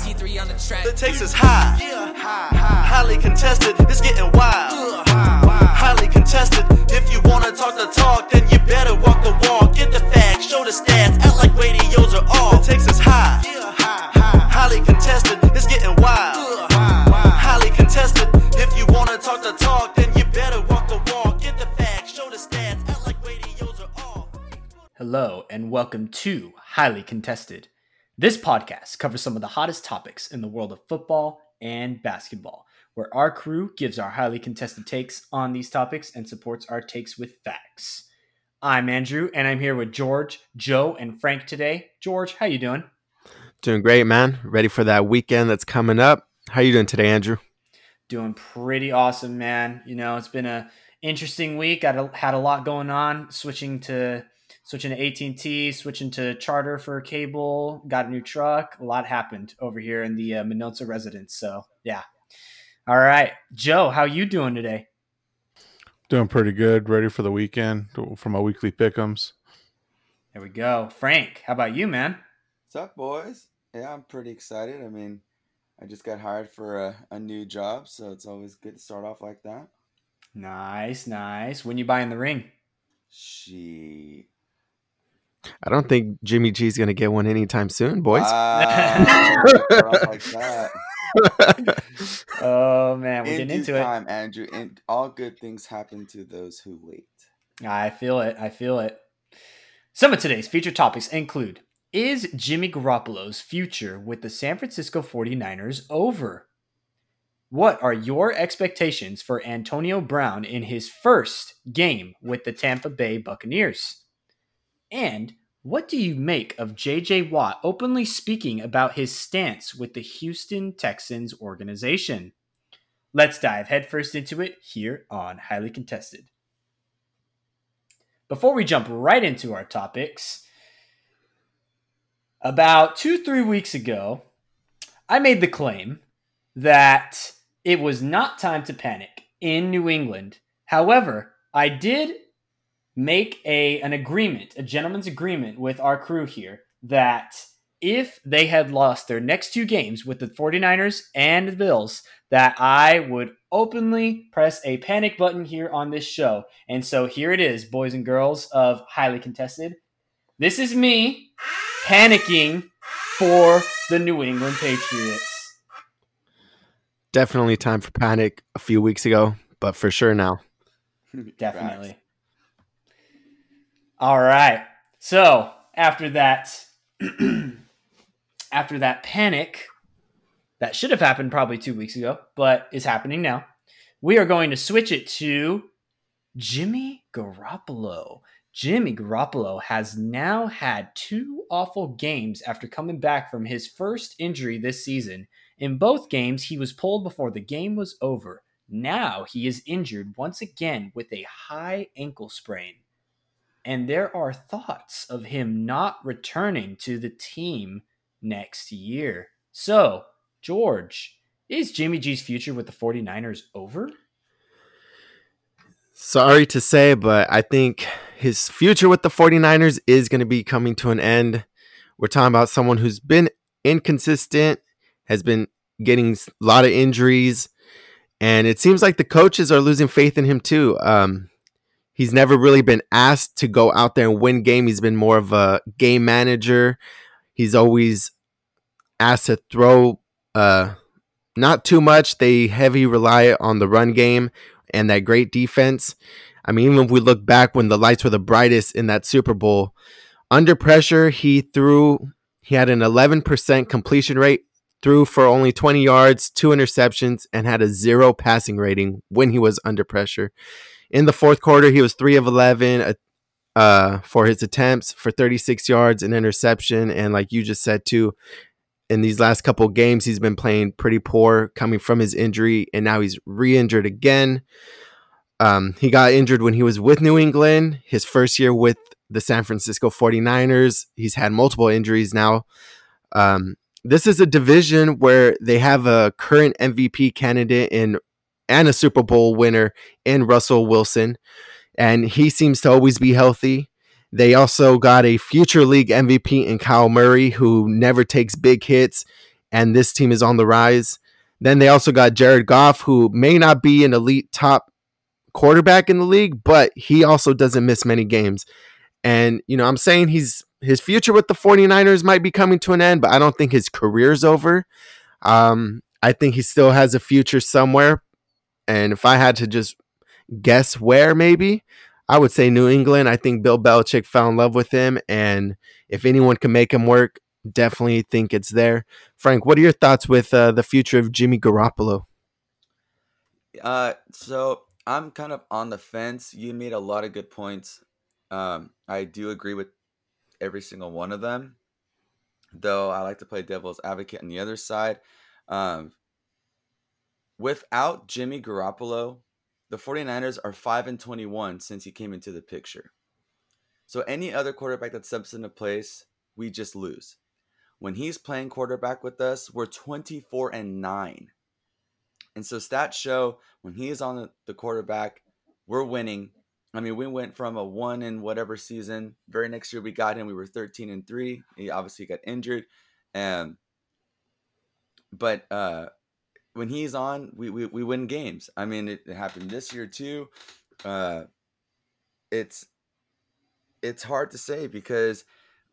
T3 on the track. The takes is high. Highly contested. It's getting wild. Highly contested. If you wanna talk the talk, then you better walk the walk. Get the facts, show the stats, act like radios are off. The takes is high. Highly contested. It's getting wild. Highly contested. If you wanna talk the talk, Hello, and welcome to Highly Contested. This podcast covers some of the hottest topics in the world of football and basketball, where our crew gives our highly contested takes on these topics and supports our takes with facts. I'm Andrew, and I'm here with George, Joe, and Frank today. George, how you doing? Doing great, man. Ready for that weekend that's coming up. How you doing today, Andrew? Doing pretty awesome, man. You know, it's been a interesting week. I had a lot going on, switching to switching to AT&T, switching to Charter for cable, got a new truck. A lot happened over here in the uh, Minolta residence. So, yeah. All right. Joe, how you doing today? Doing pretty good. Ready for the weekend for my weekly pickums. There we go. Frank, how about you, man? What's up, boys? Yeah, I'm pretty excited. I mean, I just got hired for a, a new job, so it's always good to start off like that. Nice, nice. When you buying the ring? She. I don't think Jimmy G's gonna get one anytime soon, boys. Wow. like oh man, we're In getting due into time, Andrew. And all good things happen to those who wait. I feel it. I feel it. Some of today's featured topics include Is Jimmy Garoppolo's future with the San Francisco 49ers over? What are your expectations for Antonio Brown in his first game with the Tampa Bay Buccaneers? And what do you make of JJ Watt openly speaking about his stance with the Houston Texans organization? Let's dive headfirst into it here on Highly Contested. Before we jump right into our topics, about two, three weeks ago, I made the claim that it was not time to panic in New England. However, I did make a an agreement, a gentleman's agreement with our crew here that if they had lost their next two games with the 49ers and the Bills, that I would openly press a panic button here on this show. And so here it is, boys and girls of highly contested. This is me panicking for the New England Patriots. Definitely time for panic a few weeks ago, but for sure now. Definitely. All right. So after that, after that panic that should have happened probably two weeks ago, but is happening now, we are going to switch it to Jimmy Garoppolo. Jimmy Garoppolo has now had two awful games after coming back from his first injury this season. In both games, he was pulled before the game was over. Now he is injured once again with a high ankle sprain. And there are thoughts of him not returning to the team next year. So, George, is Jimmy G's future with the 49ers over? Sorry to say, but I think his future with the 49ers is going to be coming to an end. We're talking about someone who's been inconsistent, has been getting a lot of injuries, and it seems like the coaches are losing faith in him too. Um, he's never really been asked to go out there and win game. He's been more of a game manager. He's always asked to throw uh, not too much. They heavy rely on the run game and that great defense. I mean, even if we look back when the lights were the brightest in that Super Bowl, under pressure, he threw, he had an 11% completion rate, threw for only 20 yards, two interceptions, and had a zero passing rating when he was under pressure. In the fourth quarter, he was 3 of 11 uh, for his attempts for 36 yards, and interception. And like you just said, too, in these last couple games, he's been playing pretty poor coming from his injury, and now he's re injured again. Um, he got injured when he was with New England, his first year with the San Francisco 49ers. He's had multiple injuries now. Um, this is a division where they have a current MVP candidate in and a Super Bowl winner in Russell Wilson, and he seems to always be healthy. They also got a future league MVP in Kyler Murray, who never takes big hits, and this team is on the rise. Then they also got Jared Goff, who may not be an elite top quarterback in the league, but he also doesn't miss many games. And, you know, I'm saying he's his future with the 49ers might be coming to an end, but I don't think his career's over. Um, I think he still has a future somewhere. And if I had to just guess where, maybe I would say New England. I think Bill Belichick fell in love with him. And if anyone can make him work, definitely think it's there. Frank, what are your thoughts with uh, the future of Jimmy Garoppolo? Uh, so I'm kind of on the fence. You made a lot of good points. Um, I do agree with every single one of them, though I like to play devil's advocate on the other side. Um, without Jimmy Garoppolo, the 49ers are 5 and 21 since he came into the picture. So any other quarterback that steps into place, we just lose. When he's playing quarterback with us, we're 24 and 9. And so stats show when he is on the, quarterback, we're winning. I mean, we went from a one in whatever season. Very next year we got him, we were 13 and 3. He obviously got injured. And but uh when he's on, we, we, we win games. I mean, it, it happened this year too. Uh, it's it's hard to say because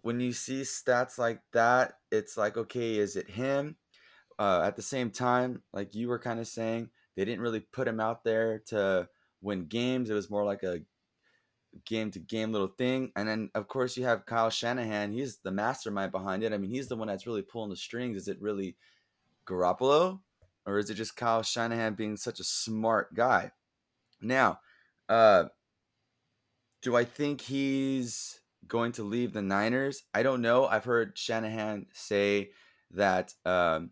when you see stats like that, it's like, okay, is it him? Uh, at the same time, like you were kind of saying, they didn't really put him out there to win games. It was more like a game to game little thing. And then, of course, you have Kyle Shanahan. He's the mastermind behind it. I mean, he's the one that's really pulling the strings. Is it really Garoppolo? Or is it just Kyle Shanahan being such a smart guy? Now, uh, do I think he's going to leave the Niners? I don't know. I've heard Shanahan say that um,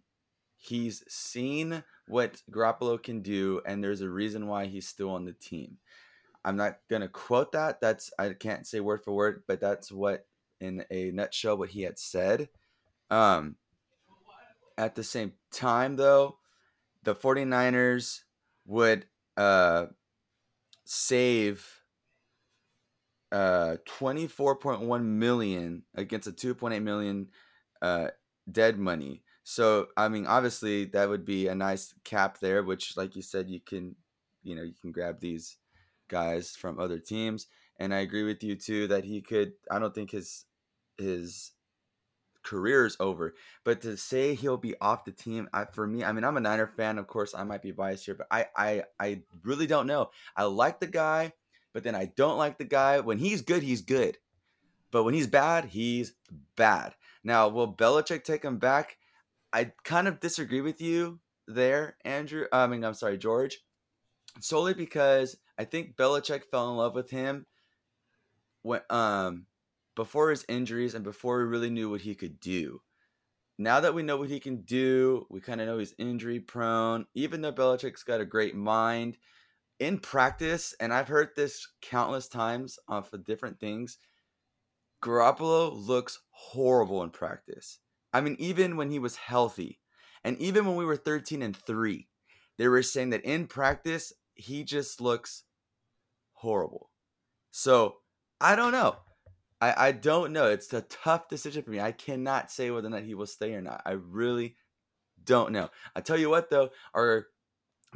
he's seen what Garoppolo can do, and there's a reason why he's still on the team. I'm not gonna quote that. That's I can't say word for word, but that's what in a nutshell what he had said. Um, at the same time, though, the 49ers would uh, save uh, 24.1 million against a 2.8 million uh, dead money. So I mean, obviously that would be a nice cap there, which, like you said, you can, you know, you can grab these guys from other teams. And I agree with you too that he could. I don't think his his career is over. But to say he'll be off the team, I, for me, I mean, I'm a Niner fan. Of course, I might be biased here, but I, I, I really don't know. I like the guy, but then I don't like the guy. When he's good, he's good. But when he's bad, he's bad. Now, will Belichick take him back? I kind of disagree with you there, Andrew. I mean, I'm sorry, George. Solely because I think Belichick fell in love with him when um before his injuries and before we really knew what he could do. Now that we know what he can do, we kind of know he's injury prone. Even though Belichick's got a great mind, in practice, and I've heard this countless times uh, for different things, Garoppolo looks horrible in practice. I mean, even when he was healthy, and even when we were 13 and 3, they were saying that in practice, he just looks horrible. So I don't know. I, I don't know. It's a tough decision for me. I cannot say whether or not he will stay or not. I really don't know. I tell you what though, our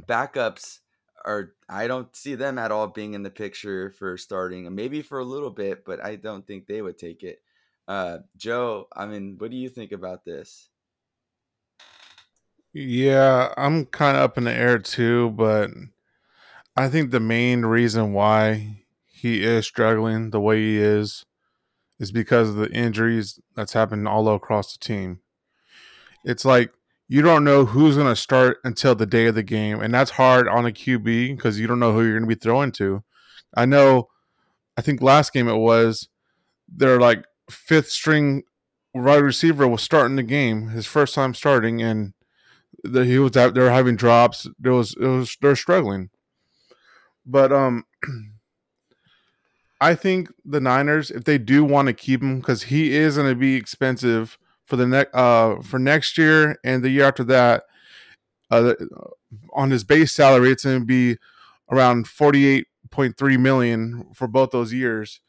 backups are I don't see them at all being in the picture for starting. Maybe for a little bit, but I don't think they would take it. Uh, Joe, I mean, what do you think about this? Yeah, I'm kind of up in the air too, but I think the main reason why he is struggling the way he is is because of the injuries that's happened all across the team. It's like you don't know who's going to start until the day of the game, and that's hard on a QB because you don't know who you're going to be throwing to. I know, I think last game it was their like fifth string wide receiver was starting the game, his first time starting, and the, he was out there having drops. There was it was they're struggling, but um. I think the Niners, if they do want to keep him, because he is going to be expensive for the next uh for next year and the year after that. Uh, on his base salary, it's going to be around forty eight point three million for both those years.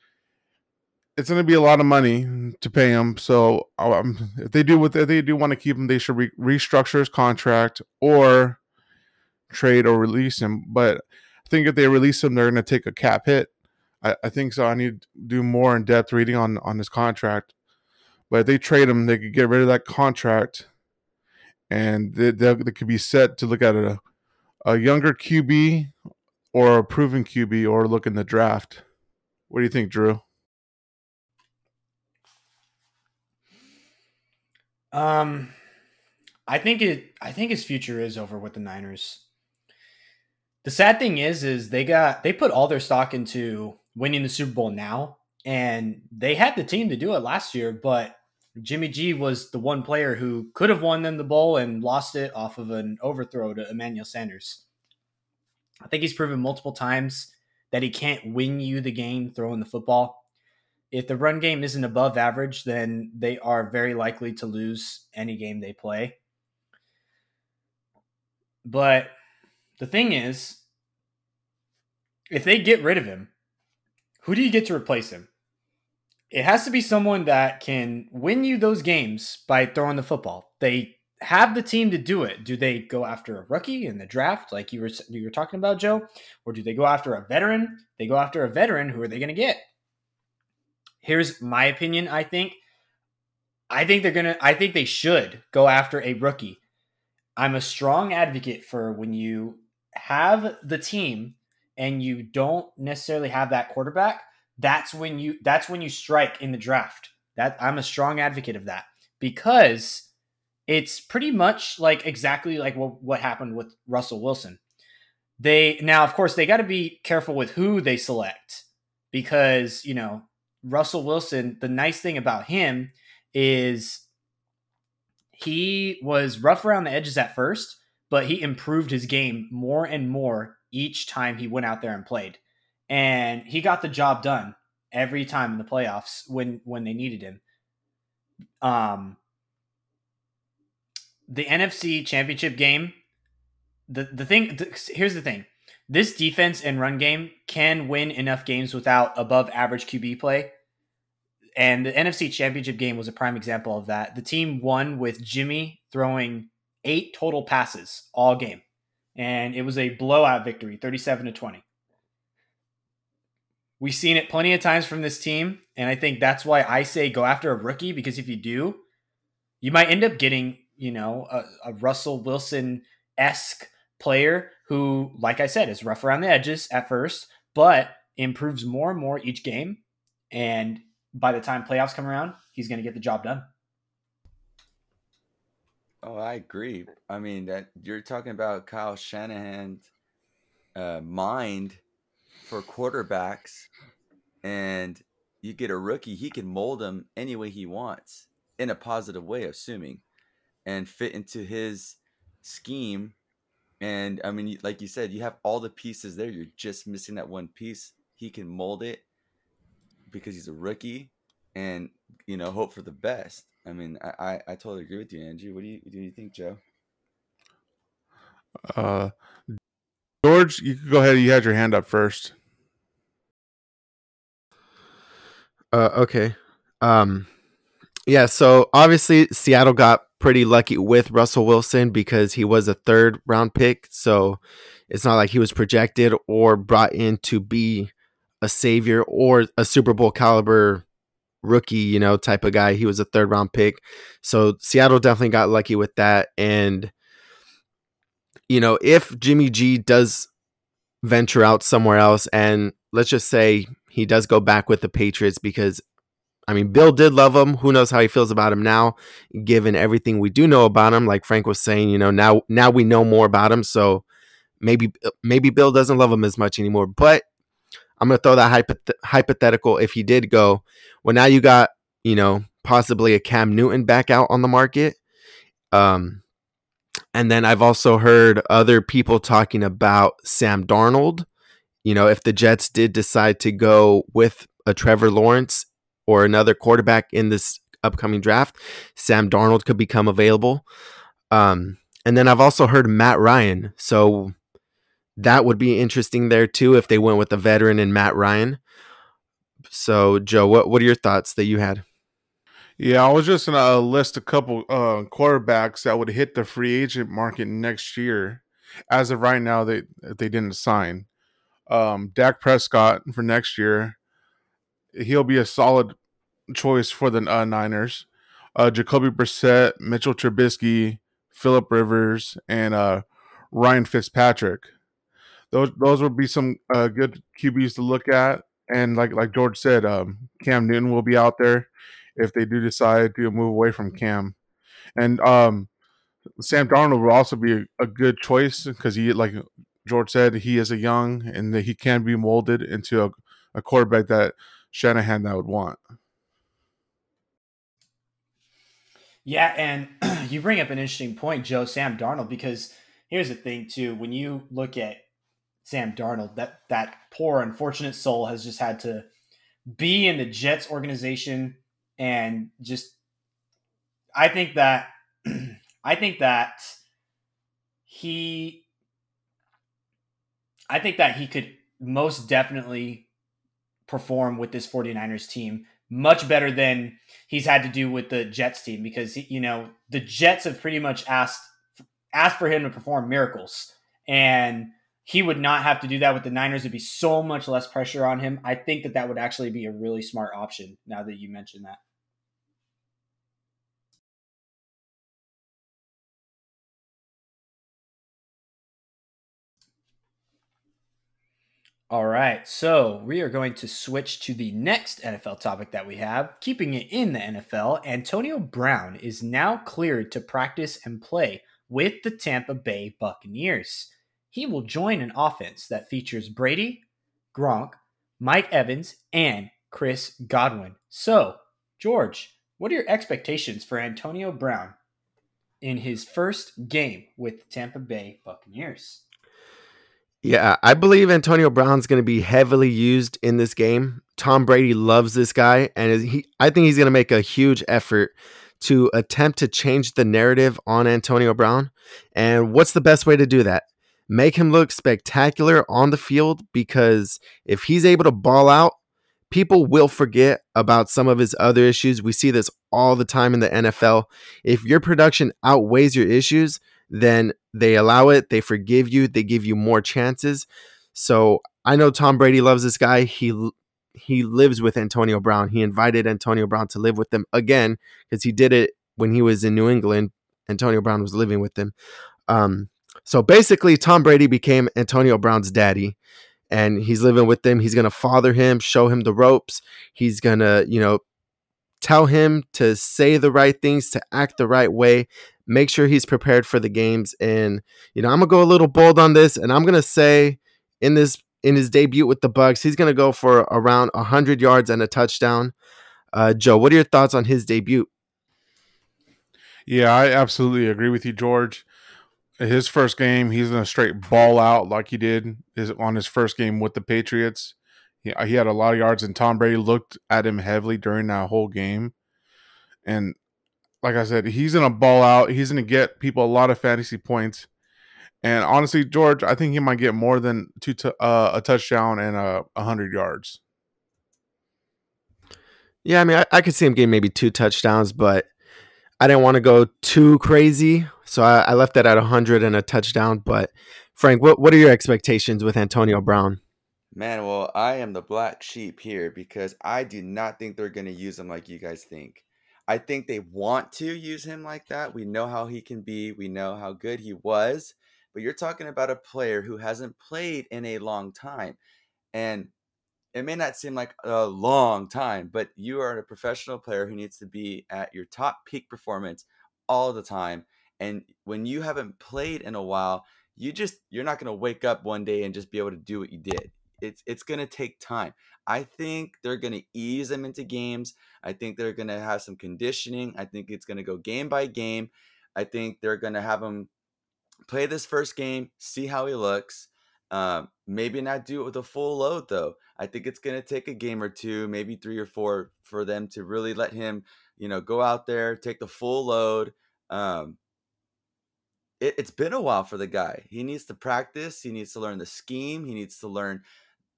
it's going to be a lot of money to pay him. So um, if they do what if they do want to keep him, they should re- restructure his contract or trade or release him. But I think if they release him, they're going to take a cap hit. I, I think so. I need to do more in depth reading on on his contract. But if they trade him, they could get rid of that contract, and they, they, they could be set to look at a a younger QB or a proven QB or look in the draft. What do you think, Drew? Um, I think it. I think his future is over with the Niners. The sad thing is, is they got they put all their stock into winning the Super Bowl now, and they had the team to do it last year, but Jimmy G was the one player who could have won them the bowl and lost it off of an overthrow to Emmanuel Sanders. I think he's proven multiple times that he can't win you the game throwing the football. If the run game isn't above average, then they are very likely to lose any game they play. But the thing is, if they get rid of him, who do you get to replace him? It has to be someone that can win you those games by throwing the football. They have the team to do it. Do they go after a rookie in the draft, like you were you were talking about, Joe, or do they go after a veteran? They go after a veteran. Who are they going to get? Here's my opinion. I think, I think they're gonna. I think they should go after a rookie. I'm a strong advocate for when you have the team and you don't necessarily have that quarterback. That's when you. That's when you strike in the draft. That I'm a strong advocate of that because it's pretty much like exactly like what, what happened with Russell Wilson. They now, of course, they got to be careful with who they select because you know Russell Wilson. The nice thing about him is he was rough around the edges at first, but he improved his game more and more each time he went out there and played, and he got the job done every time in the playoffs when when they needed him. Um, the NFC Championship game, the the thing the, here's the thing. This defense and run game can win enough games without above average QB play. And the NFC Championship game was a prime example of that. The team won with Jimmy throwing eight total passes all game. And it was a blowout victory, 37 to 20. We've seen it plenty of times from this team. And I think that's why I say go after a rookie, because if you do, you might end up getting you know, a, a Russell Wilson esque player who, like I said, is rough around the edges at first, but improves more and more each game. And by the time playoffs come around, he's going to get the job done. Oh, I agree. I mean that you're talking about Kyle Shanahan's uh, mind for quarterbacks, and you get a rookie, he can mold them any way he wants in a positive way, assuming and fit into his scheme. And I mean, like you said, you have all the pieces there. You're just missing that one piece. He can mold it because he's a rookie, and you know, hope for the best. I mean, I I, I totally agree with you, Angie. What do you do? You think, Joe? Uh, George, you can go ahead. You had your hand up first. Uh, okay. Um, yeah. So obviously, Seattle got pretty lucky with Russell Wilson because he was a third round pick. So it's not like he was projected or brought in to be a savior or a Super Bowl caliber rookie, you know, type of guy. He was a third round pick. So Seattle definitely got lucky with that. And, you know, if Jimmy G does venture out somewhere else and let's just say he does go back with the Patriots because I mean, Bill did love him. Who knows how he feels about him now, given everything we do know about him. Like Frank was saying, you know, now now we know more about him, so maybe maybe Bill doesn't love him as much anymore. But I'm gonna throw that hypoth- hypothetical. If he did go, well, now you got you know possibly a Cam Newton back out on the market. Um, and then I've also heard other people talking about Sam Darnold. You know, if the Jets did decide to go with a Trevor Lawrence or another quarterback in this upcoming draft, Sam Darnold could become available. Um, and then I've also heard Matt Ryan. So that would be interesting there too if they went with a veteran and Matt Ryan. So, Joe, what what are your thoughts that you had? Yeah, I was just gonna uh, list a couple uh, quarterbacks that would hit the free agent market next year. As of right now, they they didn't sign. Um, Dak Prescott for next year, he'll be a solid choice for the uh, Niners. Uh, Jacoby Brissett, Mitchell Trubisky, Philip Rivers, and uh, Ryan Fitzpatrick. Those those would be some uh, good QBs to look at. And like like George said, um, Cam Newton will be out there if they do decide to move away from Cam. And um, Sam Darnold will also be a, a good choice because he, like George said, he is a young and that he can be molded into a, a quarterback that Shanahan that would want. Yeah, and you bring up an interesting point, Joe, Sam Darnold, because here's the thing too. When you look at Sam Darnold, that that poor unfortunate soul has just had to be in the Jets organization and just I think that I think that he I think that he could most definitely perform with this 49ers team much better than he's had to do with the Jets team because you know the Jets have pretty much asked asked for him to perform miracles. And he would not have to do that with the Niners. It'd be so much less pressure on him. I think that that would actually be a really smart option now that you mentioned that. All right, so we are going to switch to the next NFL topic that we have. Keeping it in the NFL, Antonio Brown is now cleared to practice and play with the Tampa Bay Buccaneers. He will join an offense that features Brady, Gronk, Mike Evans, and Chris Godwin. So, George, what are your expectations for Antonio Brown in his first game with the Tampa Bay Buccaneers? Yeah, I believe Antonio Brown's going to be heavily used in this game. Tom Brady loves this guy, and he, I think he's going to make a huge effort to attempt to change the narrative on Antonio Brown. And what's the best way to do that? Make him look spectacular on the field because if he's able to ball out, people will forget about some of his other issues. We see this all the time in the NFL. If your production outweighs your issues, then they allow it, they forgive you, they give you more chances. So I know Tom Brady loves this guy. He he lives with Antonio Brown. He invited Antonio Brown to live with them again because he did it when he was in New England. Antonio Brown was living with them. Um, so basically, Tom Brady became Antonio Brown's daddy, and he's living with him. He's gonna father him, show him the ropes. He's gonna, you know, tell him to say the right things, to act the right way, make sure he's prepared for the games. And you know, I'm gonna go a little bold on this, and I'm gonna say in this in his debut with the Bucs, he's gonna go for around 100 yards and a touchdown. Uh, Joe, what are your thoughts on his debut? Yeah, I absolutely agree with you, George. His first game, he's gonna straight ball out like he did his, on his first game with the Patriots. He, he had a lot of yards, and Tom Brady looked at him heavily during that whole game. And like I said, he's gonna ball out. He's gonna get people a lot of fantasy points. And honestly, George, I think he might get more than two t- uh, a touchdown and a, a hundred yards. Yeah, I mean, I, I, could see him getting maybe two touchdowns, but I didn't want to go too crazy, so I, I left that at a hundred and a touchdown. But Frank, what what are your expectations with Antonio Brown? Man, well, I am the black sheep here because I do not think they're going to use him like you guys think. I think they want to use him like that. We know how he can be, we know how good he was, but you're talking about a player who hasn't played in a long time. And it may not seem like a long time, but you are a professional player who needs to be at your top peak performance all the time. And when you haven't played in a while, you just you're not going to wake up one day and just be able to do what you did. It's it's going to take time. I think they're going to ease them into games. I think they're going to have some conditioning. I think it's going to go game by game. I think they're going to have him play this first game, see how he looks. Um, maybe not do it with a full load though. I think it's going to take a game or two, maybe three or four, for them to really let him, you know, go out there, take the full load. Um, it, it's been a while for the guy. He needs to practice. He needs to learn the scheme. He needs to learn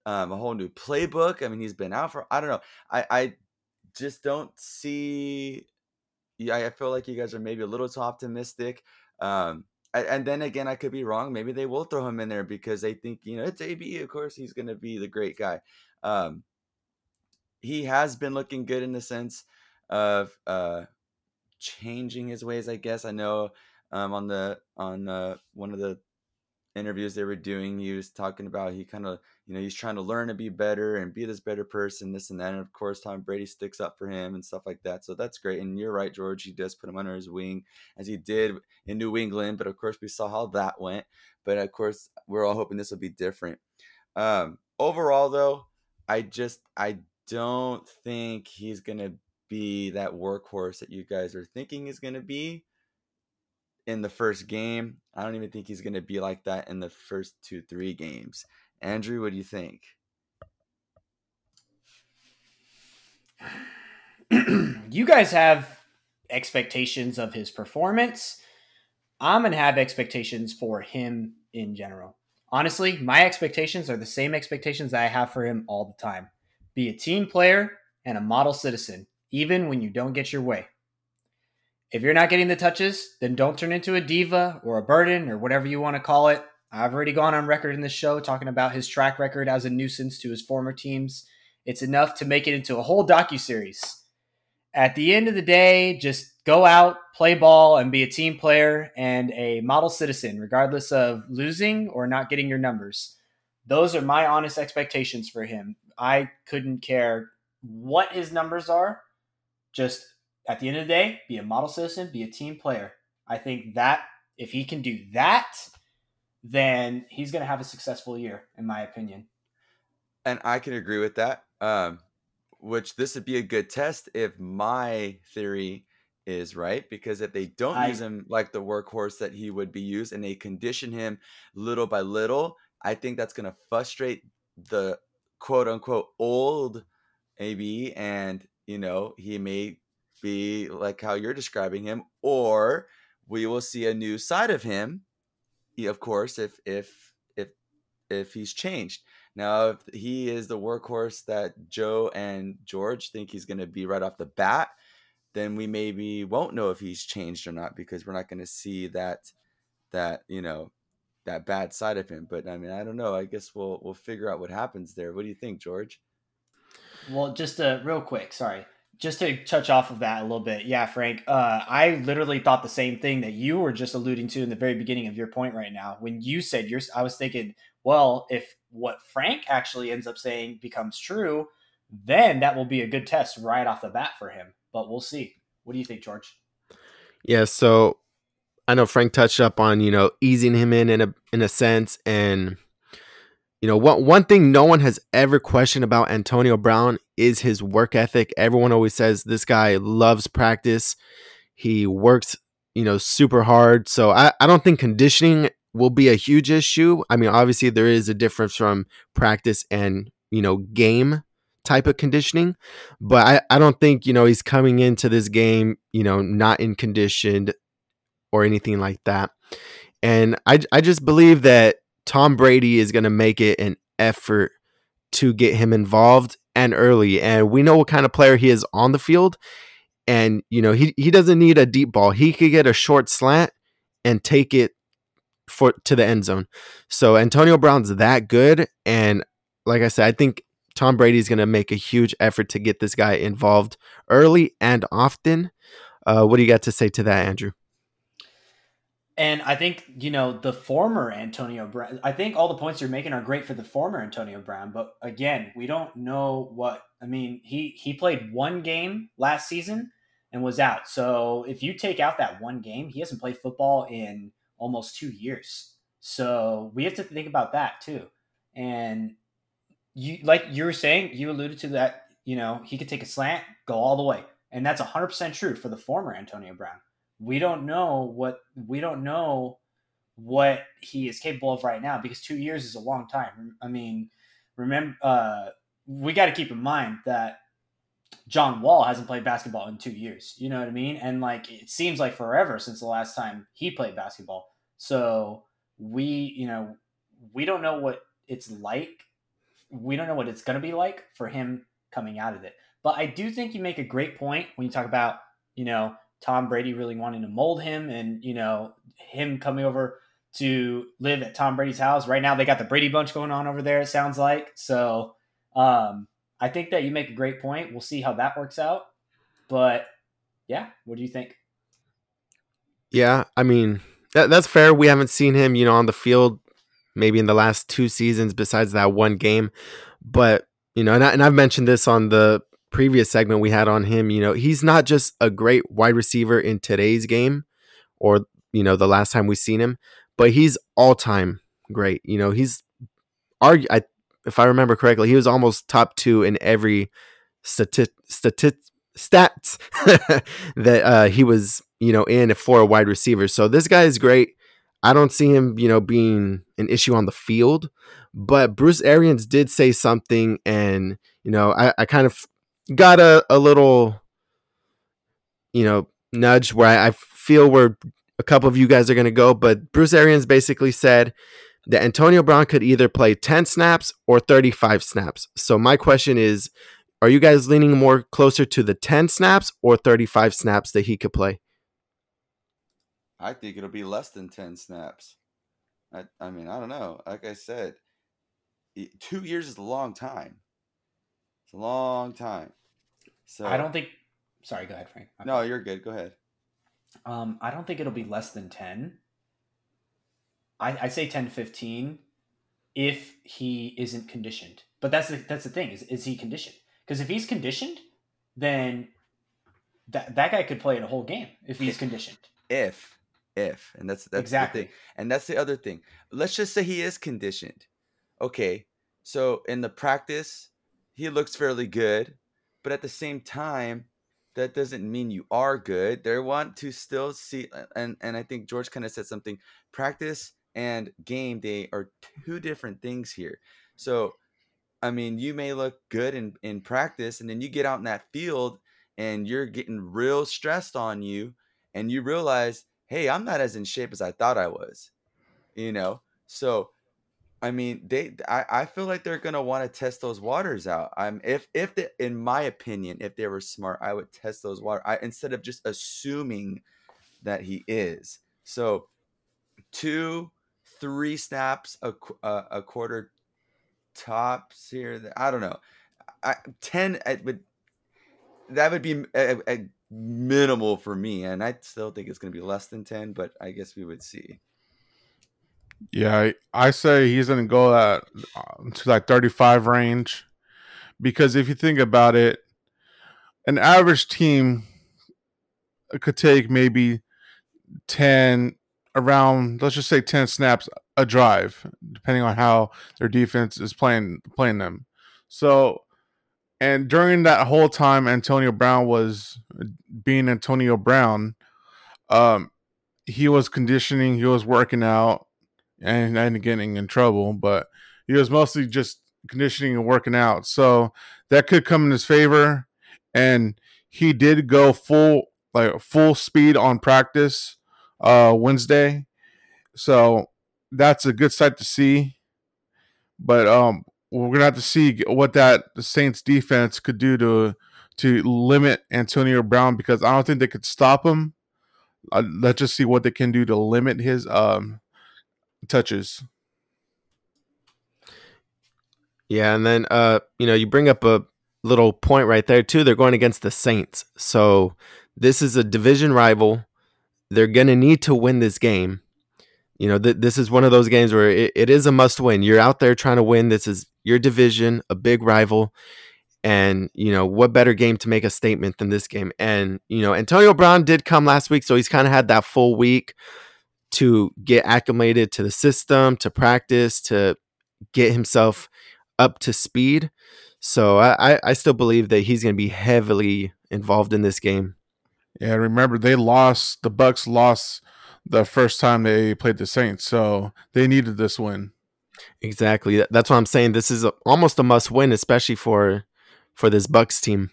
um, a whole new playbook. I mean, he's been out for I don't know. I I just don't see. Yeah, I feel like you guys are maybe a little too optimistic. Um, and, and then again, I could be wrong. Maybe they will throw him in there because they think you know it's AB. Of course, he's going to be the great guy. Um, he has been looking good in the sense of uh, changing his ways. I guess I know um, on the on uh, one of the interviews they were doing, he was talking about he kind of you know he's trying to learn to be better and be this better person, this and that. And of course, Tom Brady sticks up for him and stuff like that. So that's great. And you're right, George. He does put him under his wing as he did in New England. But of course, we saw how that went. But of course, we're all hoping this will be different. Um, overall, though, I just I don't think he's gonna be that workhorse that you guys are thinking is gonna be in the first game. I don't even think he's gonna be like that in the first two, three games. Andrew, what do you think? you guys have expectations of his performance. I'm going to have expectations for him in general. Honestly, my expectations are the same expectations that I have for him all the time be a team player and a model citizen, even when you don't get your way. If you're not getting the touches, then don't turn into a diva or a burden or whatever you want to call it. I've already gone on record in this show talking about his track record as a nuisance to his former teams. It's enough to make it into a whole docu series. At the end of the day, just go out, play ball, and be a team player and a model citizen, regardless of losing or not getting your numbers. Those are my honest expectations for him. I couldn't care what his numbers are. Just at the end of the day, be a model citizen, be a team player. I think that if he can do that, then he's going to have a successful year, in my opinion. And I can agree with that. Um, which this would be a good test if my theory is right because if they don't I- use him like the workhorse that he would be used and they condition him little by little, I think that's going to frustrate the quote unquote old AB and you know, he may be like how you're describing him or we will see a new side of him of course if if if if he's changed. Now if he is the workhorse that joe and george think he's going to be right off the bat then we maybe won't know if he's changed or not because we're not going to see that that you know that bad side of him. But i mean i don't know. I guess we'll we'll figure out what happens there. What do you think george? Well, just uh, real quick, sorry. Just to touch off of that a little bit. Yeah, Frank, uh, I literally thought the same thing that you were just alluding to in the very beginning of your point right now. When you said yours, I was thinking, well, if what Frank actually ends up saying becomes true, then that will be a good test right off the bat for him. But we'll see. What do you think, George? Yeah, so I know Frank touched up on you know easing him in in a in a sense, and you know one one thing no one has ever questioned about Antonio Brown is his work ethic. Everyone always says this guy loves practice. He works you know super hard. So I I don't think conditioning will be a huge issue. I mean, obviously there is a difference from practice and you know game type of conditioning but I, I don't think you know he's coming into this game you know not in conditioned or anything like that and i, I just believe that tom brady is going to make it an effort to get him involved and early and we know what kind of player he is on the field and you know he, he doesn't need a deep ball he could get a short slant and take it for to the end zone so antonio brown's that good and like i said i think Tom Brady is going to make a huge effort to get this guy involved early and often. Uh, what do you got to say to that, Andrew? And I think, you know, the former Antonio Brown, I think all the points you're making are great for the former Antonio Brown. But again, we don't know what, I mean, he, he played one game last season and was out. So if you take out that one game, he hasn't played football in almost two years. So we have to think about that too. And you, like you were saying, you alluded to that, you know, he could take a slant, go all the way. And that's 100% true for the former Antonio Brown we don't know what we don't know what he is capable of right now because two years is a long time. I mean, remember, uh, we got to keep in mind that John Wall hasn't played basketball in two years. You know what I mean? And like, it seems like forever since the last time he played basketball. So we, you know, we don't know what it's like we don't know what it's going to be like for him coming out of it. But I do think you make a great point when you talk about, you know, Tom Brady really wanting to mold him and, you know, him coming over to live at Tom Brady's house. Right now they got the Brady bunch going on over there, it sounds like. So um, I think that you make a great point. We'll see how that works out. But yeah, what do you think? Yeah, I mean that, that's fair. We haven't seen him, you know, on the field maybe in the last two seasons besides that one game. But you know, and, I, and I've mentioned this on the previous segment we had on him. You know, he's not just a great wide receiver in today's game, or you know, the last time we've seen him, but he's all time great. You know, he's argue. I, if I remember correctly, he was almost top two in every stati- stati- stats that uh, he was, you know, in for a wide receiver. So this guy is great. I don't see him, you know, being an issue on the field. But Bruce Arians did say something, and you know, I, I kind of got a, a little, you know, nudge where I, I feel where a couple of you guys are going to go. But Bruce Arians basically said that Antonio Brown could either play 10 snaps or 35 snaps. So my question is, are you guys leaning more closer to the 10 snaps or 35 snaps that he could play? I think it'll be less than 10 snaps. I, I mean, I don't know. Like I said, two years is a long time. It's a long time. So I don't think. Sorry, go ahead, Frank. No, you're good. Go ahead. Um, I don't think it'll be less than 10. I, I say 10 15 if he isn't conditioned. But that's the, that's the thing is, is he conditioned? Because if he's conditioned, then that, that guy could play a whole game if he's conditioned. If, if, and that's, that's exactly. the thing. And that's the other thing. Let's just say he is conditioned. Okay. So in the practice, he looks fairly good. But at the same time, that doesn't mean you are good. They want to still see, and and I think George kind of said something. Practice and game day are two different things here. So, I mean, you may look good in in practice, and then you get out in that field, and you're getting real stressed on you, and you realize, hey, I'm not as in shape as I thought I was. You know, so I mean, they. I, I feel like they're gonna want to test those waters out. I'm if if the, in my opinion, if they were smart, I would test those water. I instead of just assuming that he is. So, two, three snaps a a, uh, a quarter tops here. I don't know. I ten. It would that would be a, a minimal for me, and I still think it's gonna be less than ten. But I guess we would see. Yeah, I, say he's going to go at to like 35 range because if you think about it, an average team could take maybe 10 around let's just say 10 snaps a drive depending on how their defense is playing playing them. So and during that whole time Antonio Brown was being Antonio Brown um he was conditioning, he was working out and, and getting in trouble, but he was mostly just conditioning and working out. So that could come in his favor. And he did go full like full speed on practice uh Wednesday. So that's a good sight to see. But um we're gonna have to see what that Saints defense could do to to limit Antonio Brown because I don't think they could stop him. Uh, let's just see what they can do to limit his um touches. Yeah, and then uh, you know, you bring up a little point right there too. They're going against the Saints. So this is a division rival. They're going to need to win this game. You know, th- this is one of those games where it, it is a must win. You're out there trying to win. This is your division, a big rival. And, you know, what better game to make a statement than this game? And, you know, Antonio Brown did come last week, so he's kind of had that full week to get acclimated to the system, to practice, to get himself up to speed. So I, I still believe that he's going to be heavily involved in this game. Yeah, remember they lost. The Bucs lost the first time they played the Saints, so they needed this win. Exactly. That's what I'm saying. This is a, almost a must win, especially for for this Bucs team.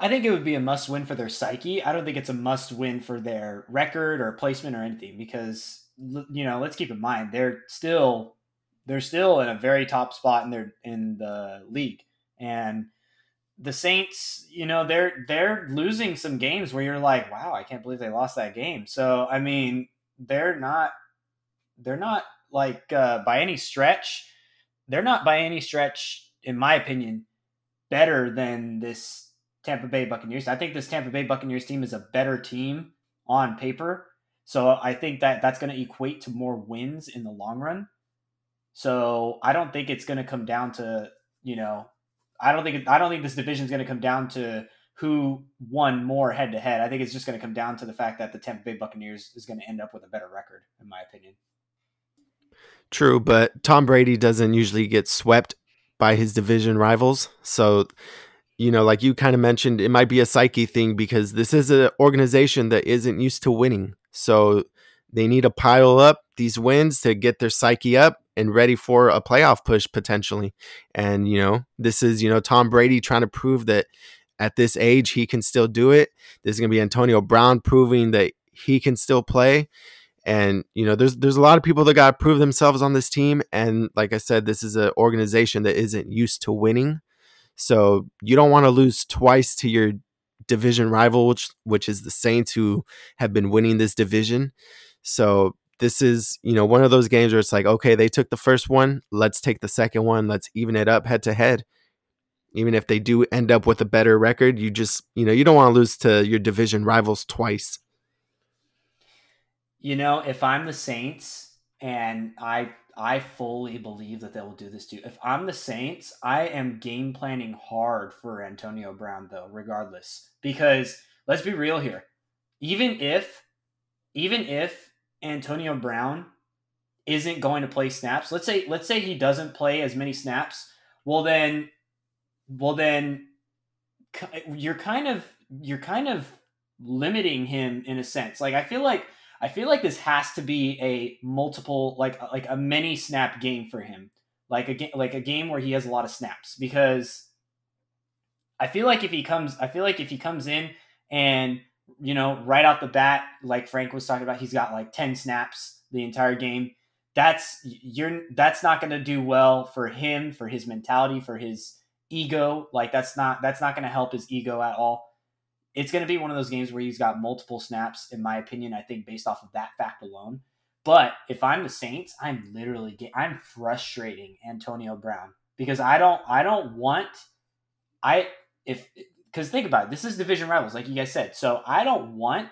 I think it would be a must win for their psyche. I don't think it's a must win for their record or placement or anything because you know, let's keep in mind they're still they're still in a very top spot in their in the league. And the Saints, you know, they're they're losing some games where you're like, wow, I can't believe they lost that game. So I mean, they're not they're not like uh, by any stretch, they're not by any stretch, in my opinion, better than this Tampa Bay Buccaneers. I think this Tampa Bay Buccaneers team is a better team on paper. So I think that that's going to equate to more wins in the long run. So I don't think it's going to come down to you know I don't think I don't think this division is going to come down to who won more head to head. I think it's just going to come down to the fact that the Tampa Bay Buccaneers is going to end up with a better record, in my opinion. True, but Tom Brady doesn't usually get swept by his division rivals. So, you know, like you kind of mentioned, it might be a psyche thing because this is an organization that isn't used to winning. So they need to pile up these wins to get their psyche up and ready for a playoff push potentially. And, you know, this is, you know, Tom Brady trying to prove that at this age he can still do it. This is going to be Antonio Brown proving that he can still play. And you know, there's there's a lot of people that got to prove themselves on this team. And like I said, this is an organization that isn't used to winning. So you don't want to lose twice to your division rival, which which is the Saints, who have been winning this division. So this is you know one of those games where it's like, okay, they took the first one, let's take the second one, let's even it up head to head. Even if they do end up with a better record, you just you know you don't want to lose to your division rivals twice. You know, if I'm the Saints and I I fully believe that they will do this too. If I'm the Saints, I am game planning hard for Antonio Brown though, regardless. Because let's be real here. Even if even if Antonio Brown isn't going to play snaps, let's say let's say he doesn't play as many snaps, well then well then you're kind of you're kind of limiting him in a sense. Like I feel like I feel like this has to be a multiple, like like a many snap game for him, like a game like a game where he has a lot of snaps because I feel like if he comes, I feel like if he comes in and you know right off the bat, like Frank was talking about, he's got like ten snaps the entire game. That's you're that's not going to do well for him, for his mentality, for his ego. Like that's not that's not going to help his ego at all it's going to be one of those games where he's got multiple snaps, in my opinion. I think based off of that fact alone. But if I'm the Saints, I'm literally get, I'm frustrating Antonio Brown because I don't I don't want I if because think about it, this is division rivals, like you guys said. So I don't want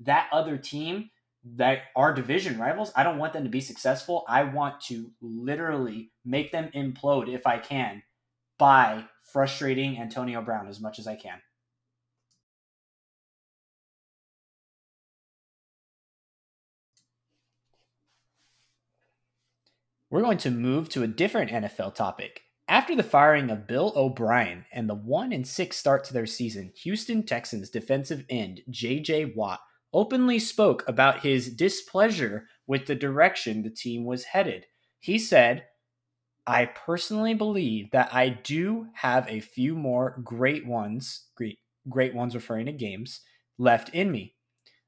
that other team that are division rivals. I don't want them to be successful. I want to literally make them implode if I can by frustrating Antonio Brown as much as I can. We're going to move to a different NFL topic. After the firing of Bill O'Brien and the 1 and 6 start to their season, Houston Texans defensive end JJ Watt openly spoke about his displeasure with the direction the team was headed. He said, I personally believe that I do have a few more great ones, great, great ones referring to games, left in me.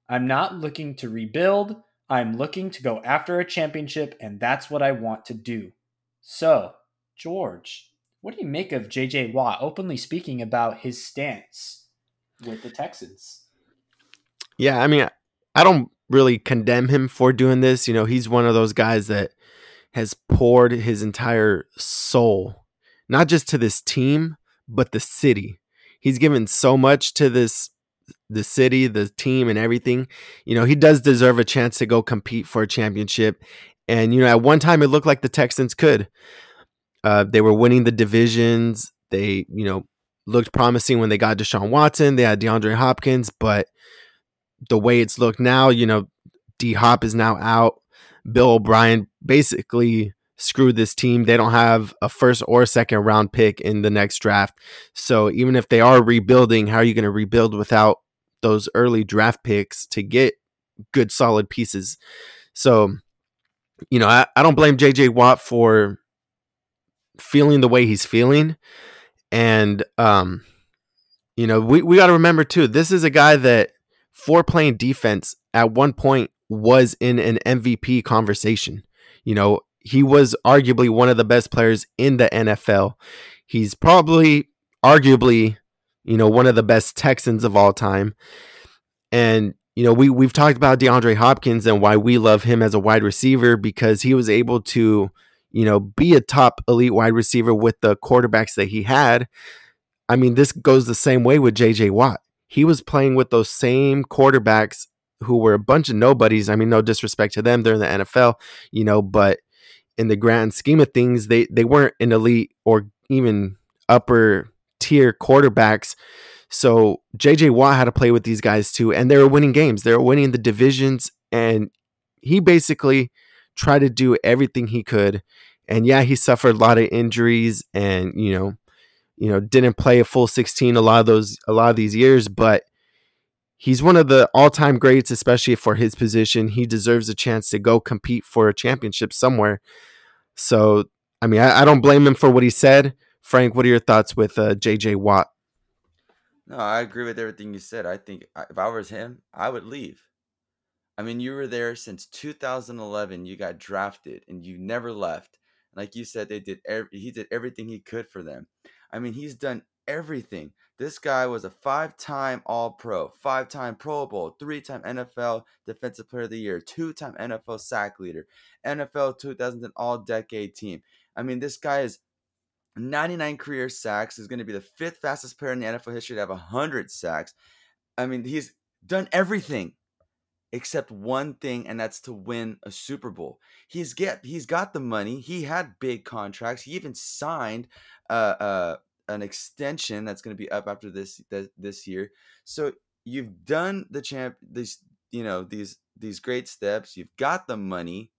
I'm not looking to rebuild. I'm looking to go after a championship, and that's what I want to do. So, George, what do you make of JJ Watt openly speaking about his stance with the Texans? Yeah, I mean, I don't really condemn him for doing this. You know, he's one of those guys that has poured his entire soul, not just to this team, but the city. He's given so much to this the city, the team, and everything. You know, he does deserve a chance to go compete for a championship. And, you know, at one time it looked like the Texans could. Uh, they were winning the divisions. They, you know, looked promising when they got Deshaun Watson. They had DeAndre Hopkins, but the way it's looked now, you know, D Hop is now out. Bill O'Brien basically screwed this team. They don't have a first or second round pick in the next draft. So even if they are rebuilding, how are you going to rebuild without those early draft picks to get good solid pieces. So, you know, I, I don't blame JJ Watt for feeling the way he's feeling. And um, you know, we, we gotta remember too, this is a guy that for playing defense at one point was in an MVP conversation. You know, he was arguably one of the best players in the NFL. He's probably arguably, you know, one of the best Texans of all time. And you know, we we've talked about DeAndre Hopkins and why we love him as a wide receiver because he was able to, you know, be a top elite wide receiver with the quarterbacks that he had. I mean, this goes the same way with JJ Watt. He was playing with those same quarterbacks who were a bunch of nobodies. I mean, no disrespect to them, they're in the NFL, you know, but in the grand scheme of things, they they weren't an elite or even upper tier quarterbacks. So JJ Watt had to play with these guys too, and they were winning games. They were winning the divisions, and he basically tried to do everything he could. And yeah, he suffered a lot of injuries, and you know, you know, didn't play a full 16 a lot of those a lot of these years, but he's one of the all-time greats, especially for his position. He deserves a chance to go compete for a championship somewhere. So, I mean, I, I don't blame him for what he said. Frank, what are your thoughts with uh, JJ Watt? No, I agree with everything you said. I think if I was him, I would leave. I mean, you were there since 2011. You got drafted, and you never left. Like you said, they did. Ev- he did everything he could for them. I mean, he's done everything. This guy was a five-time All-Pro, five-time Pro Bowl, three-time NFL Defensive Player of the Year, two-time NFL sack leader, NFL 2000 All-Decade Team. I mean, this guy is 99 career sacks. Is going to be the fifth fastest player in the NFL history to have 100 sacks. I mean, he's done everything except one thing, and that's to win a Super Bowl. He's get he's got the money. He had big contracts. He even signed uh, uh, an extension that's going to be up after this th- this year. So you've done the champ these you know these these great steps. You've got the money.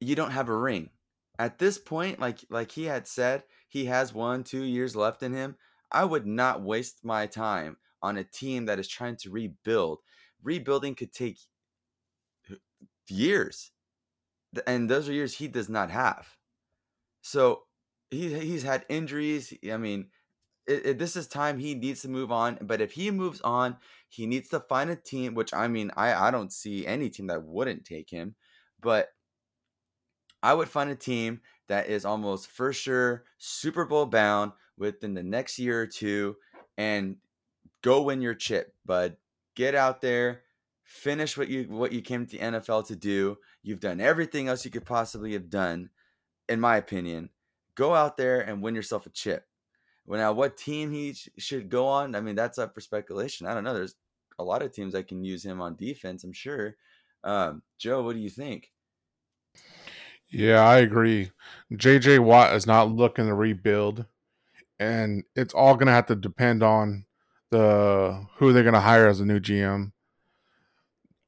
You don't have a ring at this point, like like he had said, he has one, two years left in him. I would not waste my time on a team that is trying to rebuild. Rebuilding could take years, and those are years he does not have. So he he's had injuries. I mean, it, it, this is time he needs to move on. But if he moves on, he needs to find a team. Which I mean, I I don't see any team that wouldn't take him. But I would find a team that is almost for sure Super Bowl bound within the next year or two and go win your chip, bud. Get out there, finish what you what you came to the NFL to do. You've done everything else you could possibly have done, in my opinion. Go out there and win yourself a chip. Well, now what team he sh- should go on? I mean, that's up for speculation. I don't know. There's a lot of teams that can use him on defense. I'm sure. Um, Joe, what do you think? Yeah, I agree. JJ Watt is not looking to rebuild, and it's all going to have to depend on the who they're going to hire as a new GM.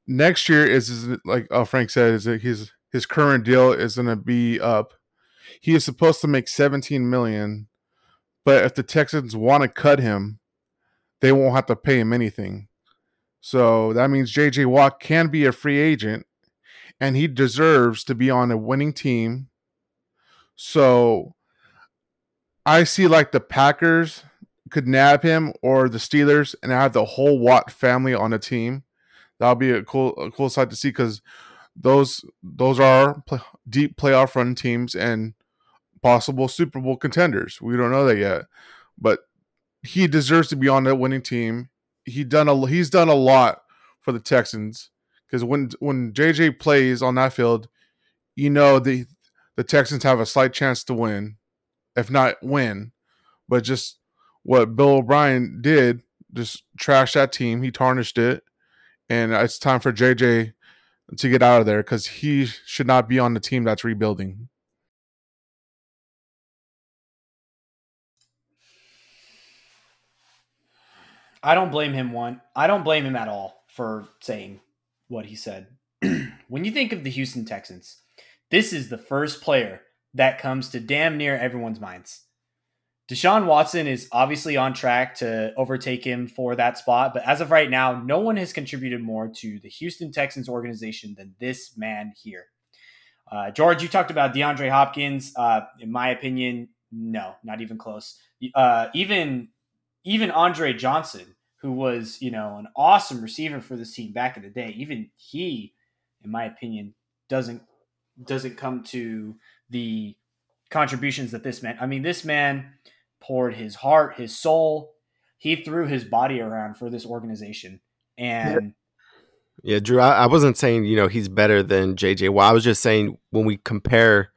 Next year is, is like uh, Frank said, is his his current deal is going to be up. He is supposed to make 17 million, but if the Texans want to cut him, they won't have to pay him anything. So that means JJ Watt can be a free agent and he deserves to be on a winning team. So I see like the Packers could nab him or the Steelers and have the whole Watt family on a team. That'll be a cool a cool sight to see because those those are deep playoff run teams and possible Super Bowl contenders. We don't know that yet, but he deserves to be on that winning team. He done a he's done a lot for the Texans because when when JJ plays on that field, you know the the Texans have a slight chance to win, if not win. But just what Bill O'Brien did, just trash that team. He tarnished it, and it's time for JJ to get out of there because he should not be on the team that's rebuilding. I don't blame him one. I don't blame him at all for saying what he said. when you think of the Houston Texans, this is the first player that comes to damn near everyone's minds. Deshaun Watson is obviously on track to overtake him for that spot, but as of right now, no one has contributed more to the Houston Texans organization than this man here. Uh, George, you talked about DeAndre Hopkins. Uh, in my opinion, no, not even close. Uh, even even Andre Johnson, who was, you know, an awesome receiver for this team back in the day, even he, in my opinion, doesn't doesn't come to the contributions that this man. I mean, this man poured his heart, his soul. He threw his body around for this organization, and Yeah, Drew, I, I wasn't saying, you know, he's better than JJ Well, I was just saying when we compare,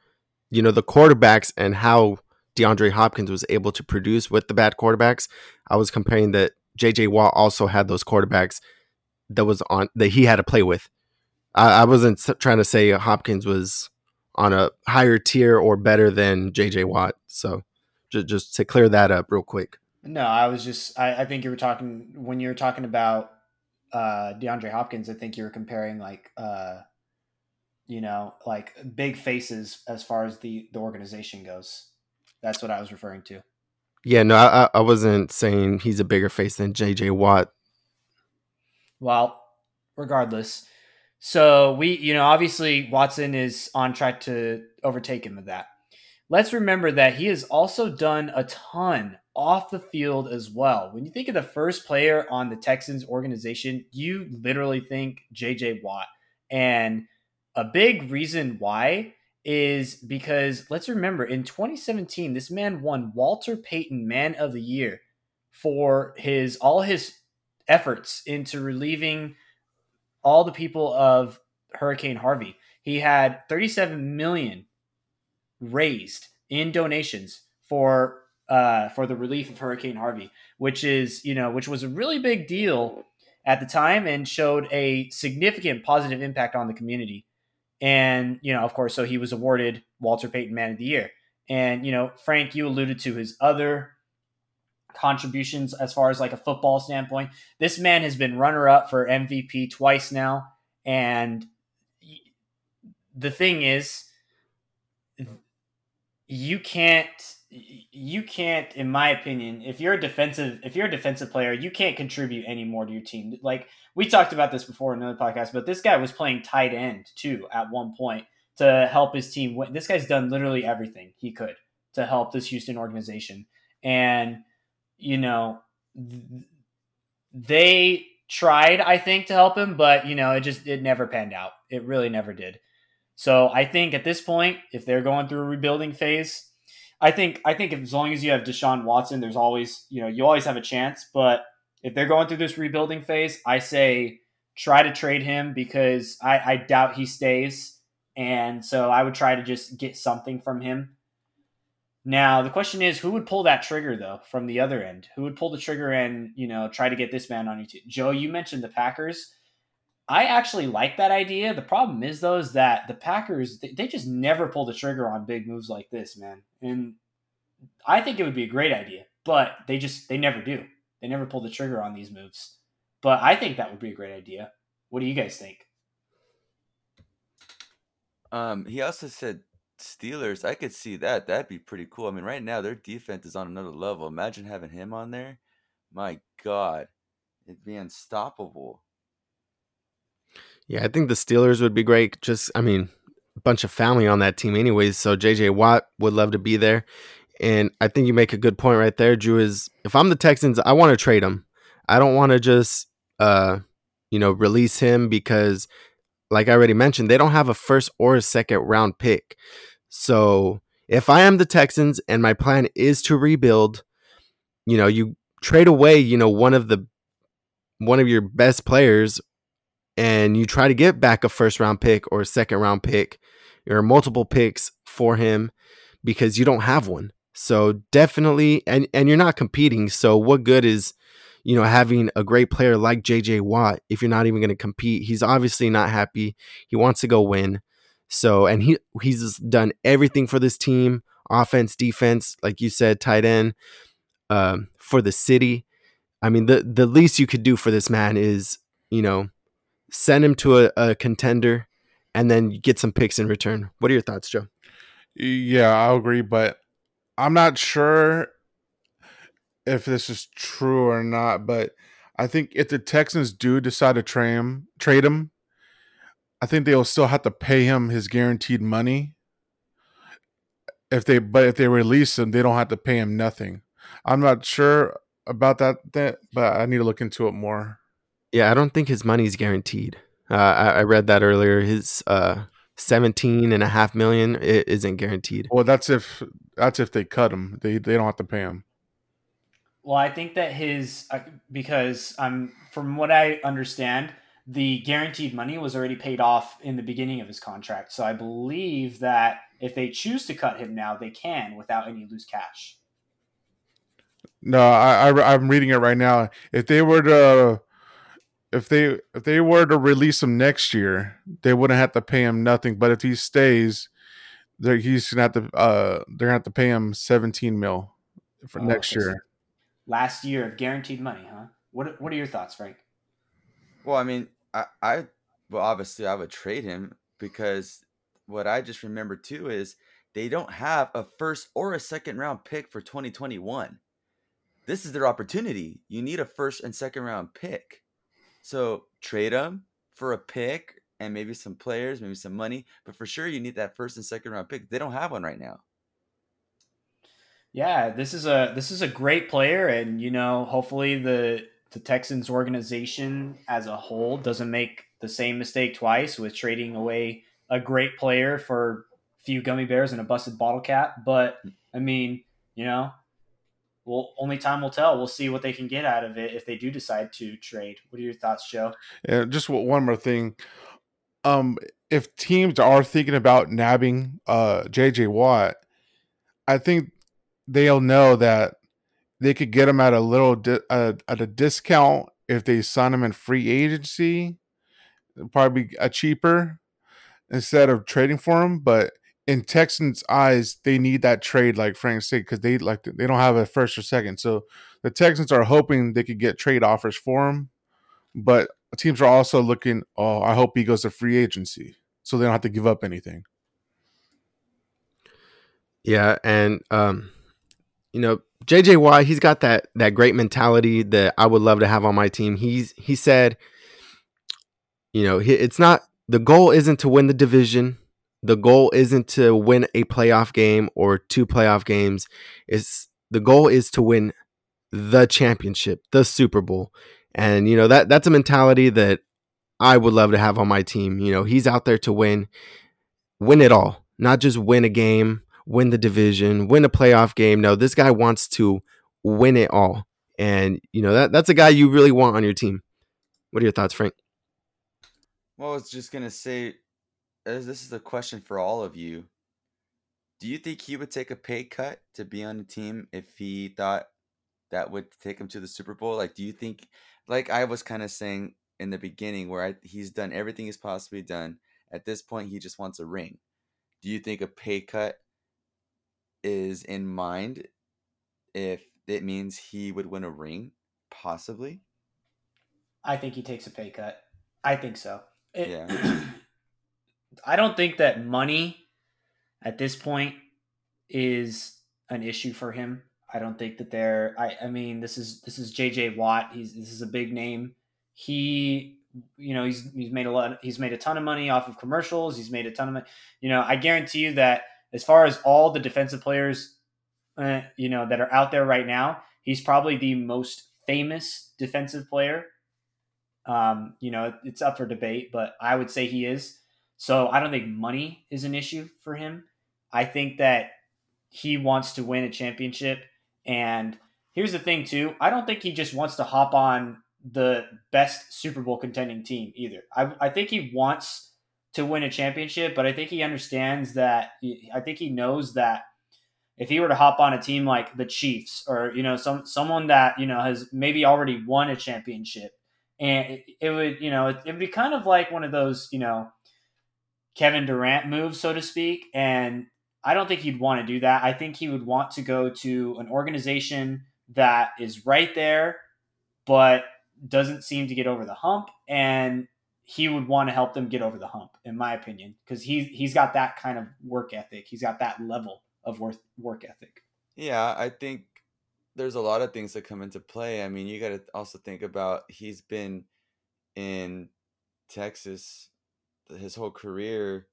you know, the quarterbacks and how DeAndre Hopkins was able to produce with the bad quarterbacks, I was comparing that JJ Watt also had those quarterbacks that was on that he had to play with. I, I wasn't trying to say Hopkins was on a higher tier or better than JJ Watt. So just, just to clear that up real quick. No, I was just I, I think you were talking when you were talking about uh DeAndre Hopkins, I think you were comparing like uh you know, like big faces as far as the the organization goes. That's what I was referring to. Yeah, no, I, I- wasn't saying he's a bigger face than JJ Watt. Well, regardless. So we, you know, obviously Watson is on track to overtake him with that. Let's remember that he has also done a ton off the field as well. When you think of the first player on the Texans organization, you literally think JJ Watt. And a big reason why is because let's remember in 2017, this man won Walter Payton Man of the Year for his all his efforts into relieving all the people of Hurricane Harvey. He had 37 million raised in donations for uh, for the relief of Hurricane Harvey, which is you know which was a really big deal at the time and showed a significant positive impact on the community. And you know, of course, so he was awarded Walter Payton Man of the Year. And you know, Frank, you alluded to his other contributions as far as like a football standpoint. This man has been runner up for MVP twice now. And the thing is, you can't you can't in my opinion if you're a defensive if you're a defensive player you can't contribute any more to your team. Like we talked about this before in another podcast but this guy was playing tight end too at one point to help his team win. This guy's done literally everything he could to help this houston organization. And you know th- they tried i think to help him but you know it just it never panned out. It really never did so i think at this point if they're going through a rebuilding phase I think I think if, as long as you have Deshaun Watson, there's always you know you always have a chance. But if they're going through this rebuilding phase, I say try to trade him because I, I doubt he stays, and so I would try to just get something from him. Now the question is, who would pull that trigger though from the other end? Who would pull the trigger and you know try to get this man on your team? Joe, you mentioned the Packers. I actually like that idea. The problem is though is that the Packers they, just never pull the trigger on big moves like this, man. And I think it would be a great idea, but they just they never do. They never pull the trigger on these moves. But I think that would be a great idea. What do you guys think? Um, he also said Steelers. I could see that. That'd be pretty cool. I mean, right now their defense is on another level. Imagine having him on there. My God, it'd be unstoppable. Yeah, I think the Steelers would be great. Just, I mean, a bunch of family on that team, anyways. So JJ Watt would love to be there. And I think you make a good point right there, Drew. Is if I'm the Texans, I want to trade him. I don't want to just, uh, you know, release him because, like I already mentioned, they don't have a first or a second round pick. So if I am the Texans and my plan is to rebuild, you know, you trade away, you know, one of the one of your best players and you try to get back a first round pick or a second round pick or multiple picks for him because you don't have one. So definitely and and you're not competing. So what good is you know having a great player like JJ Watt if you're not even going to compete? He's obviously not happy. He wants to go win. So and he he's done everything for this team, offense, defense, like you said, tight end, um, for the city. I mean, the the least you could do for this man is, you know, send him to a, a contender and then get some picks in return. What are your thoughts, Joe? Yeah, I agree, but I'm not sure if this is true or not. But I think if the Texans do decide to trade him, trade him, I think they'll still have to pay him his guaranteed money. If they, but if they release him, they don't have to pay him nothing. I'm not sure about that, that but I need to look into it more. Yeah, I don't think his money's guaranteed. Uh, I, I read that earlier. His uh, 17 and a half million it isn't guaranteed. Well, that's if that's if they cut him. They they don't have to pay him. Well, I think that his uh, because I'm from what I understand, the guaranteed money was already paid off in the beginning of his contract. So I believe that if they choose to cut him now, they can without any loose cash. No, I, I I'm reading it right now. If they were to if they if they were to release him next year, they wouldn't have to pay him nothing. But if he stays, they're he's gonna have to uh they're gonna have to pay him 17 mil for Oh, next okay, so- year. Last year of guaranteed money, huh? What What are your thoughts, Frank? Well, I mean, I, I well, obviously, I would trade him because what I just remember too is they don't have a first or a second round pick for 2021. This is their opportunity. You need a first and second round pick. So trade him for a pick and maybe some players, maybe some money, but for sure you need that first and second round pick. They don't have one right now. Yeah, this is a this is a great player, and you know, hopefully the the Texans organization as a whole doesn't make the same mistake twice with trading away a great player for a few gummy bears and a busted bottle cap. But hmm. I mean, you know, well, only time will tell. We'll see what they can get out of it if they do decide to trade. What are your thoughts, Joe? Yeah, just one more thing. Um, if teams are thinking about nabbing uh JJ Watt, I think they'll know that they could get him at a little di- uh, at a discount if they sign him in free agency, It'll probably a cheaper instead of trading for him. But in Texans' eyes, they need that trade, like Frank said, because they like they don't have a first or second. So the Texans are hoping they could get trade offers for him, but teams are also looking. Oh, I hope he goes to free agency, so they don't have to give up anything. Yeah, and um, you know, JJ he's got that that great mentality that I would love to have on my team. He's he said, you know, it's not the goal isn't to win the division. The goal isn't to win a playoff game or two playoff games. It's the goal is to win the championship, the Super Bowl. And you know, that that's a mentality that I would love to have on my team. You know, he's out there to win win it all, not just win a game, win the division, win a playoff game. No, this guy wants to win it all. And you know, that that's a guy you really want on your team. What are your thoughts, Frank? Well, I was just gonna say, this is a question for all of you. Do you think he would take a pay cut to be on the team if he thought that would take him to the Super Bowl? Like, do you think, like I was kind of saying in the beginning, where I, he's done everything he's possibly done. At this point, he just wants a ring. Do you think a pay cut is in mind if it means he would win a ring? Possibly. I think he takes a pay cut. I think so. It- Yeah. I don't think that money at this point is an issue for him. I don't think that they're I, I mean this is this is JJ Watt. He's this is a big name. He you know he's he's made a lot he's made a ton of money off of commercials. He's made a ton of money. You know, I guarantee you that as far as all the defensive players uh, you know that are out there right now, he's probably the most famous defensive player um, you know, it's up for debate, but I would say he is. So I don't think money is an issue for him. I think that he wants to win a championship. And here's the thing, too. I don't think he just wants to hop on the best Super Bowl contending team either. I, I think he wants to win a championship, but I think he understands that. I think he knows that if he were to hop on a team like the Chiefs or you know some someone that you know has maybe already won a championship and it, it would you know it, it would be kind of like one of those you know Kevin Durant moves so to speak and I don't think he'd want to do that. I think he would want to go to an organization that is right there but doesn't seem to get over the hump and he would want to help them get over the hump in my opinion because he he's got that kind of work ethic. He's got that level of work work ethic. Yeah, I think there's a lot of things that come into play. I mean, you got to also think about he's been in Texas his whole career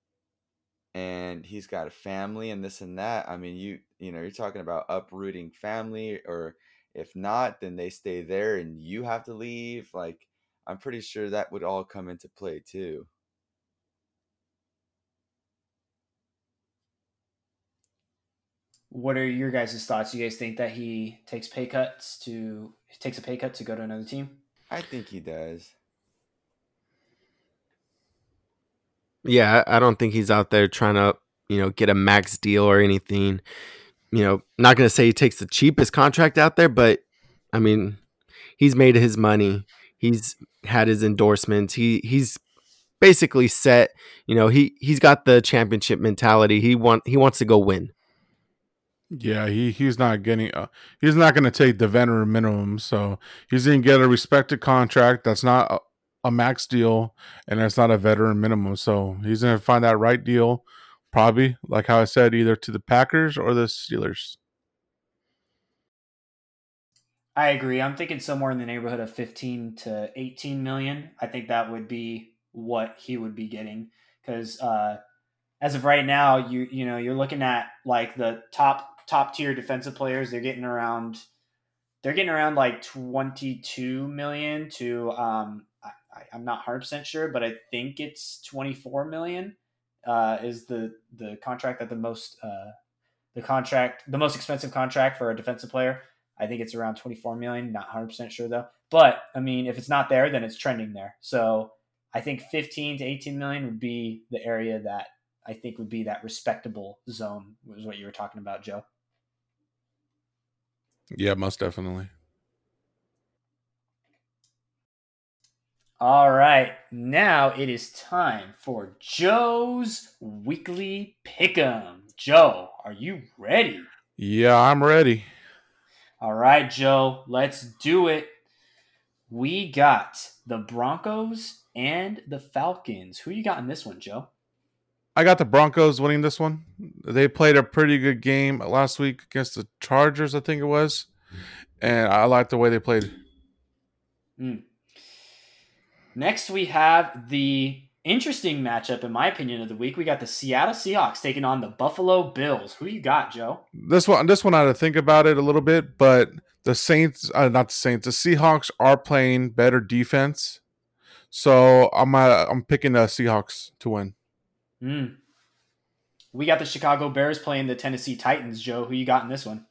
and he's got a family and this and that i mean you you know you're talking about uprooting family or if not then they stay there and you have to leave like i'm pretty sure that would all come into play too. What are your guys' thoughts? You guys think that he takes pay cuts to takes a pay cut to go to another team? I think he does. Yeah, I don't think he's out there trying to, you know, get a max deal or anything. You know, not going to say he takes the cheapest contract out there, but I mean, he's made his money. He's had his endorsements. He he's basically set. You know, he he's got the championship mentality. He want he wants to go win. Yeah, he he's not getting. Uh, he's not going to take the veteran minimum, so he's going to get a respected contract. That's not a, max deal, and that's not a veteran minimum. So he's going to find that right deal, probably like how I said, either to the Packers or the Steelers. I agree. I'm thinking somewhere in the neighborhood of 15 to 18 million. I think that would be what he would be getting because uh, as of right now, you you know you're looking at like the top top tier defensive players. They're getting around they're getting around like 22 million to um, I, I'm not 100 percent sure, but I think it's 24 million uh, is the the contract that the most uh, the contract the most expensive contract for a defensive player. I think it's around 24 million. Not 100 percent sure though. But I mean, if it's not there, then it's trending there. So I think 15 to 18 million would be the area that I think would be that respectable zone. Was what you were talking about, Joe. Yeah, most definitely. All right, now it is time for Joe's weekly pick'em. Joe, are you ready? Yeah, I'm ready. All right, Joe, let's do it. We got the Broncos and the Falcons. Who you got in this one, Joe? I got the Broncos winning this one. They played a pretty good game last week against the Chargers, I think it was, and I like the way they played. Mm. Next, we have the interesting matchup, in my opinion, of the week. We got the Seattle Seahawks taking on the Buffalo Bills. Who you got, Joe? This one, this one, I had to think about it a little bit, but the Saints, uh, not the Saints, the Seahawks are playing better defense, so I'm uh, I'm picking the Seahawks to win. Mm. We got the Chicago Bears playing the Tennessee Titans. Joe, who you got in this one?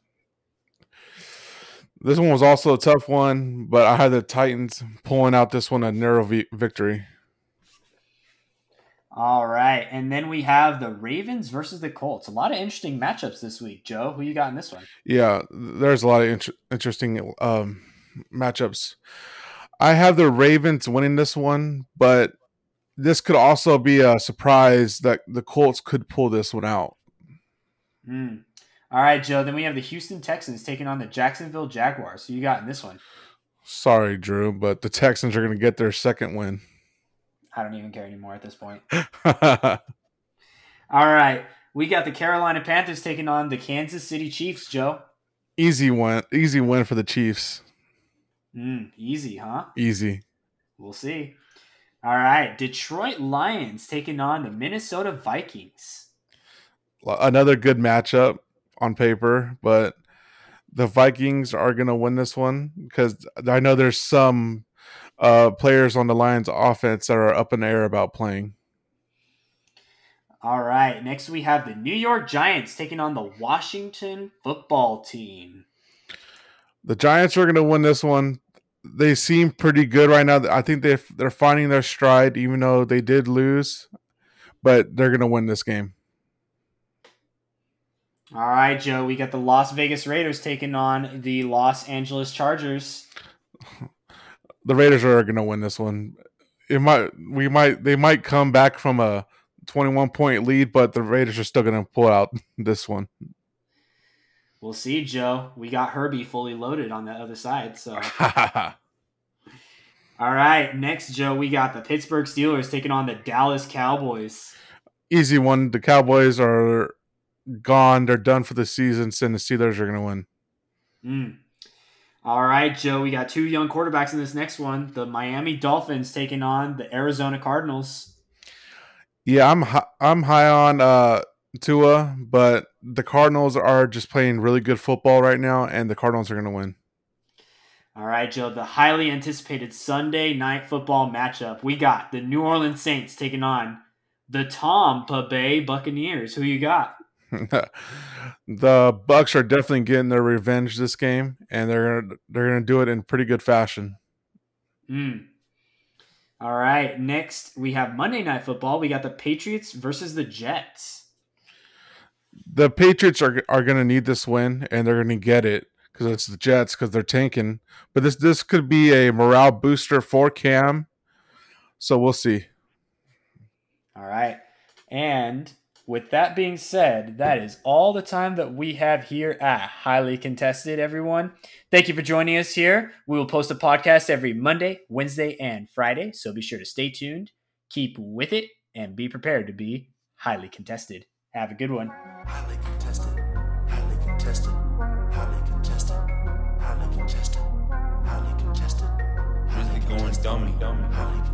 This one was also a tough one, but I had the Titans pulling out this one a narrow vi- victory. All right, and then we have the Ravens versus the Colts. A lot of interesting matchups this week, Joe. Who you got in this one? Yeah, there's a lot of inter- interesting um, matchups. I have the Ravens winning this one, but this could also be a surprise that the Colts could pull this one out. Mm. All right, Joe. Then we have the Houston Texans taking on the Jacksonville Jaguars. Who you got in this one? Sorry, Drew, but the Texans are going to get their second win. I don't even care anymore at this point. All right, we got the Carolina Panthers taking on the Kansas City Chiefs. Joe. easy win, easy win for the Chiefs. Mm, easy, huh? Easy. We'll see. All right, Detroit Lions taking on the Minnesota Vikings. Another good matchup on paper, but the Vikings are going to win this one because I know there's some uh, players on the Lions offense that are up in the air about playing. All right, next we have the New York Giants taking on the Washington football team. The Giants are going to win this one. They seem pretty good right now. I think they they're finding their stride, even though they did lose, but they're going to win this game. All right, Joe, we got the Las Vegas Raiders taking on the Los Angeles Chargers. The Raiders are going to win this one. It might we might they might come back from a 21 point lead, but the Raiders are still going to pull out this one. We'll see, Joe. We got Herbie fully loaded on the other side. So, all right. Next, Joe, we got the Pittsburgh Steelers taking on the Dallas Cowboys. Easy one. The Cowboys are gone. They're done for the season. And the Steelers are going to win. Mm. All right, Joe. We got two young quarterbacks in this next one. The Miami Dolphins taking on the Arizona Cardinals. Yeah, I'm hi- I'm high on uh, Tua, but the Cardinals are just playing really good football right now, and the Cardinals are going to win. All right, Joe. The highly anticipated Sunday night football matchup. We got the New Orleans Saints taking on the Tampa Bay Buccaneers. Who you got? the Bucs are definitely getting their revenge this game, and they're gonna they're gonna do it in pretty good fashion. Mm. All right. Next, we have Monday Night Football. We got the Patriots versus the Jets. The Patriots are are gonna need this win, and they're gonna get it because it's the Jets because they're tanking. But this this could be a morale booster for Cam, so we'll see. All right. And with that being said, that is all the time that we have here at Highly Contested, everyone. Thank you for joining us here. We will post a podcast every Monday, Wednesday, and Friday, so be sure to stay tuned, keep with it, and be prepared to be highly contested. Have a good one. Highly contested, highly contested, highly contested, highly contested, highly contested, Really going dummy. highly contested.